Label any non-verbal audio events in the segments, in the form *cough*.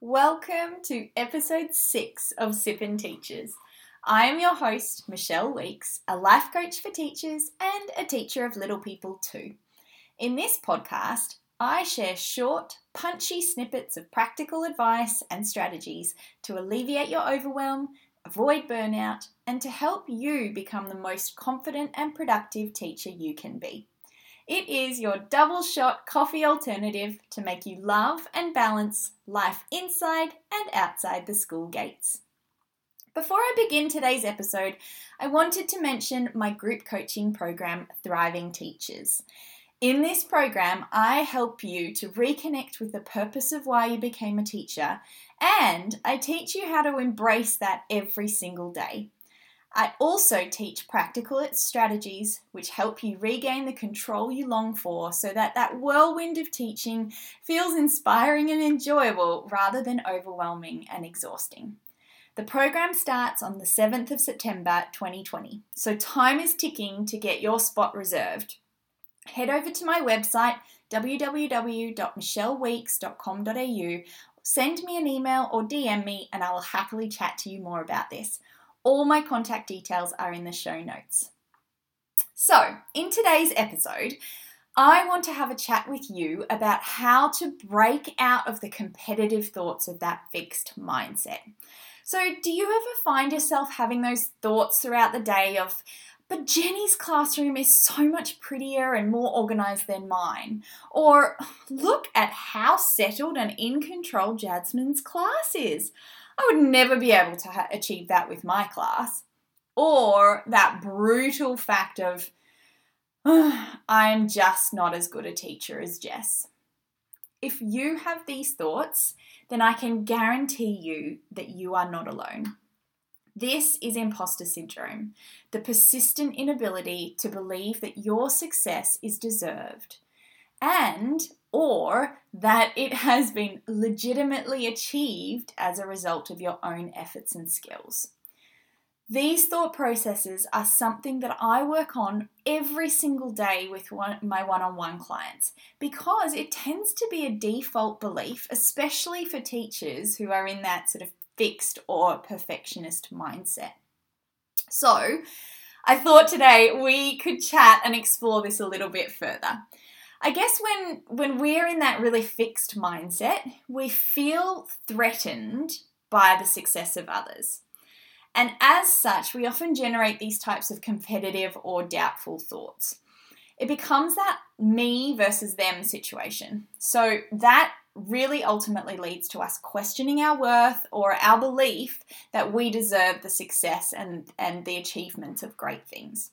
Welcome to episode six of Sippin' Teachers. I am your host, Michelle Weeks, a life coach for teachers and a teacher of little people too. In this podcast, I share short, punchy snippets of practical advice and strategies to alleviate your overwhelm, avoid burnout, and to help you become the most confident and productive teacher you can be. It is your double shot coffee alternative to make you love and balance life inside and outside the school gates. Before I begin today's episode, I wanted to mention my group coaching program, Thriving Teachers. In this program, I help you to reconnect with the purpose of why you became a teacher, and I teach you how to embrace that every single day. I also teach practical strategies which help you regain the control you long for so that that whirlwind of teaching feels inspiring and enjoyable rather than overwhelming and exhausting. The program starts on the 7th of September 2020, so time is ticking to get your spot reserved. Head over to my website www.michelleweeks.com.au, send me an email or DM me, and I will happily chat to you more about this. All my contact details are in the show notes. So, in today's episode, I want to have a chat with you about how to break out of the competitive thoughts of that fixed mindset. So, do you ever find yourself having those thoughts throughout the day of, but Jenny's classroom is so much prettier and more organized than mine? Or, look at how settled and in control Jasmine's class is. I would never be able to ha- achieve that with my class. Or that brutal fact of, oh, I'm just not as good a teacher as Jess. If you have these thoughts, then I can guarantee you that you are not alone. This is imposter syndrome, the persistent inability to believe that your success is deserved and or that it has been legitimately achieved as a result of your own efforts and skills. These thought processes are something that I work on every single day with one, my one on one clients because it tends to be a default belief, especially for teachers who are in that sort of fixed or perfectionist mindset. So, I thought today we could chat and explore this a little bit further. I guess when when we're in that really fixed mindset, we feel threatened by the success of others. And as such, we often generate these types of competitive or doubtful thoughts. It becomes that me versus them situation. So that really ultimately leads to us questioning our worth or our belief that we deserve the success and, and the achievement of great things.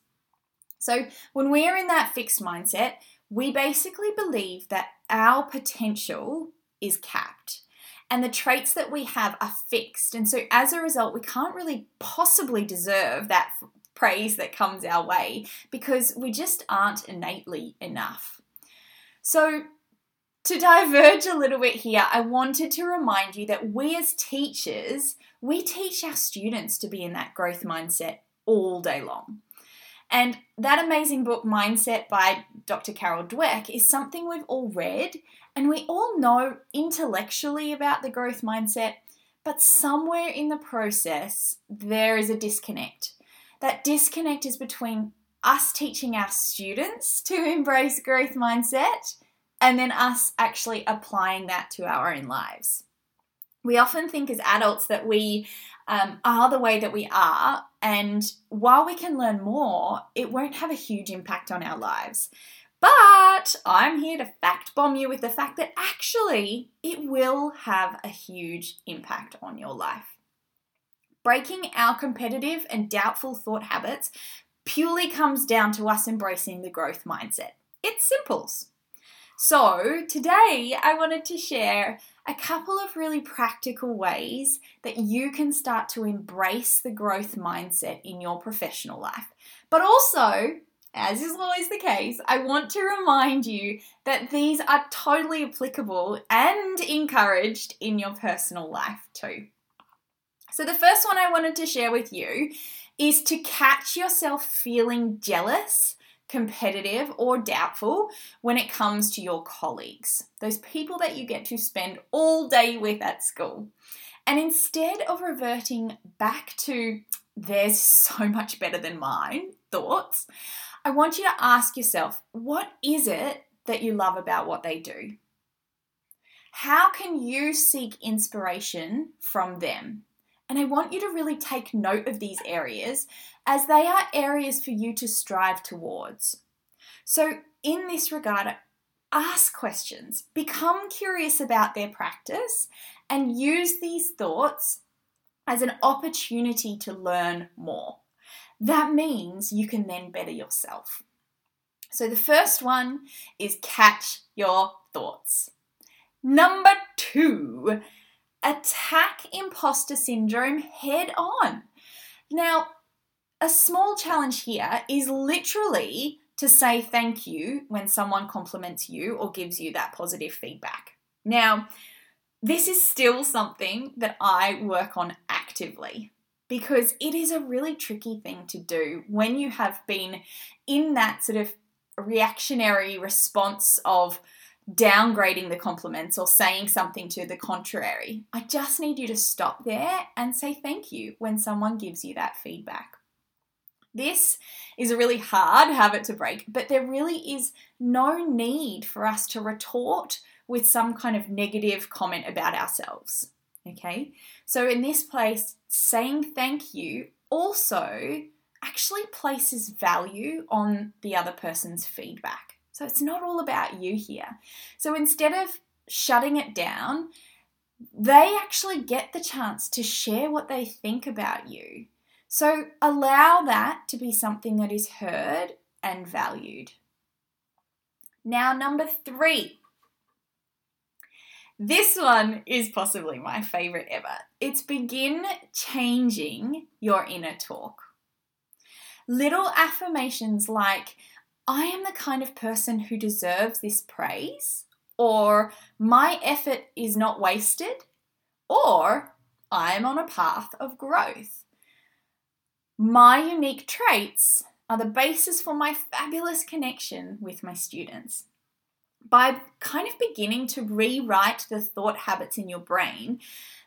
So when we're in that fixed mindset, we basically believe that our potential is capped and the traits that we have are fixed. And so as a result, we can't really possibly deserve that praise that comes our way because we just aren't innately enough. So, to diverge a little bit here, I wanted to remind you that we as teachers, we teach our students to be in that growth mindset all day long. And that amazing book, Mindset by Dr. Carol Dweck, is something we've all read and we all know intellectually about the growth mindset, but somewhere in the process, there is a disconnect. That disconnect is between us teaching our students to *laughs* embrace growth mindset and then us actually applying that to our own lives. We often think as adults that we um, are the way that we are. And while we can learn more, it won't have a huge impact on our lives. But I'm here to fact bomb you with the fact that actually it will have a huge impact on your life. Breaking our competitive and doubtful thought habits purely comes down to us embracing the growth mindset. It's simples. So, today I wanted to share a couple of really practical ways that you can start to embrace the growth mindset in your professional life. But also, as is always the case, I want to remind you that these are totally applicable and encouraged in your personal life too. So, the first one I wanted to share with you is to catch yourself feeling jealous competitive, or doubtful when it comes to your colleagues, those people that you get to spend all day with at school. And instead of reverting back to they're so much better than mine thoughts, I want you to ask yourself what is it that you love about what they do? How can you seek inspiration from them? And I want you to really take note of these areas as they are areas for you to strive towards. So, in this regard, ask questions, become curious about their practice, and use these thoughts as an opportunity to learn more. That means you can then better yourself. So, the first one is catch your thoughts. Number two, attack imposter syndrome head on. Now, a small challenge here is literally to say thank you when someone compliments you or gives you that positive feedback. Now, this is still something that I work on actively because it is a really tricky thing to do when you have been in that sort of reactionary response of downgrading the compliments or saying something to the contrary. I just need you to stop there and say thank you when someone gives you that feedback. This is a really hard habit to break, but there really is no need for us to retort with some kind of negative comment about ourselves. Okay, so in this place, saying thank you also actually places value on the other person's feedback. So it's not all about you here. So instead of shutting it down, they actually get the chance to share what they think about you. So allow that to be something that is heard and valued. Now, number three. This one is possibly my favorite ever. It's begin changing your inner talk. Little affirmations like, I am the kind of person who deserves this praise, or my effort is not wasted, or I am on a path of growth. My unique traits are the basis for my fabulous connection with my students. By kind of beginning to rewrite the thought habits in your brain,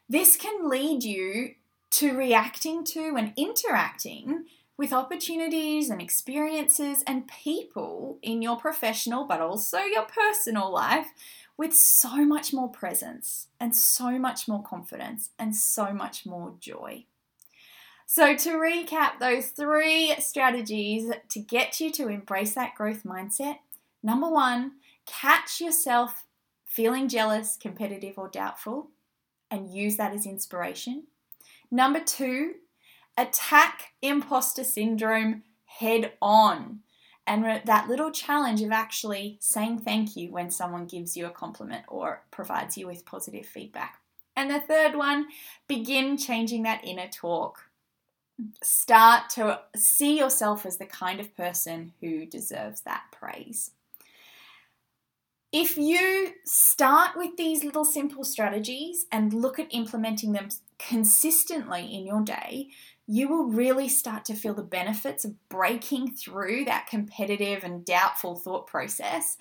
this can lead you to reacting to and interacting with opportunities and experiences and people in your professional but also your personal life with so much more presence and so much more confidence and so much more joy. So, to recap those three strategies to get you to embrace that growth mindset number one, catch yourself feeling jealous, competitive, or doubtful and use that as inspiration. Number two, attack imposter syndrome head on. And that little challenge of actually saying thank you when someone gives you a compliment or provides you with positive feedback. And the third one, begin changing that inner talk. Start to see yourself as the kind of person who deserves that praise. If you start with these little simple strategies and look at implementing them consistently in your day, you will really start to feel the benefits of breaking through that competitive and doubtful thought process.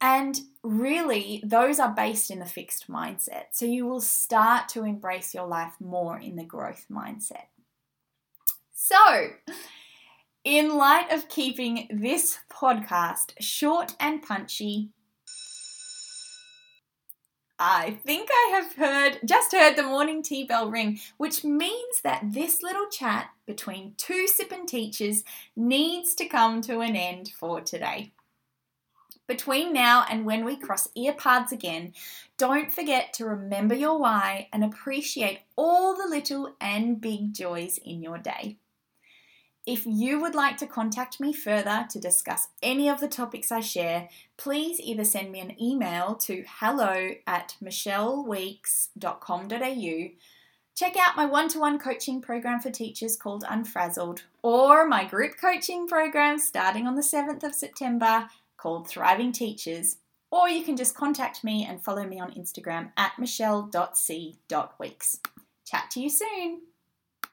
And really, those are based in the fixed mindset. So you will start to embrace your life more in the growth mindset. So, in light of keeping this podcast short and punchy, I think I have heard, just heard the morning tea bell ring, which means that this little chat between two sipping teachers needs to come to an end for today. Between now and when we cross earpads again, don't forget to remember your why and appreciate all the little and big joys in your day. If you would like to contact me further to discuss any of the topics I share, please either send me an email to hello at michelleweeks.com.au, check out my one to one coaching program for teachers called Unfrazzled, or my group coaching program starting on the 7th of September called Thriving Teachers, or you can just contact me and follow me on Instagram at michelle.c.weeks. Chat to you soon.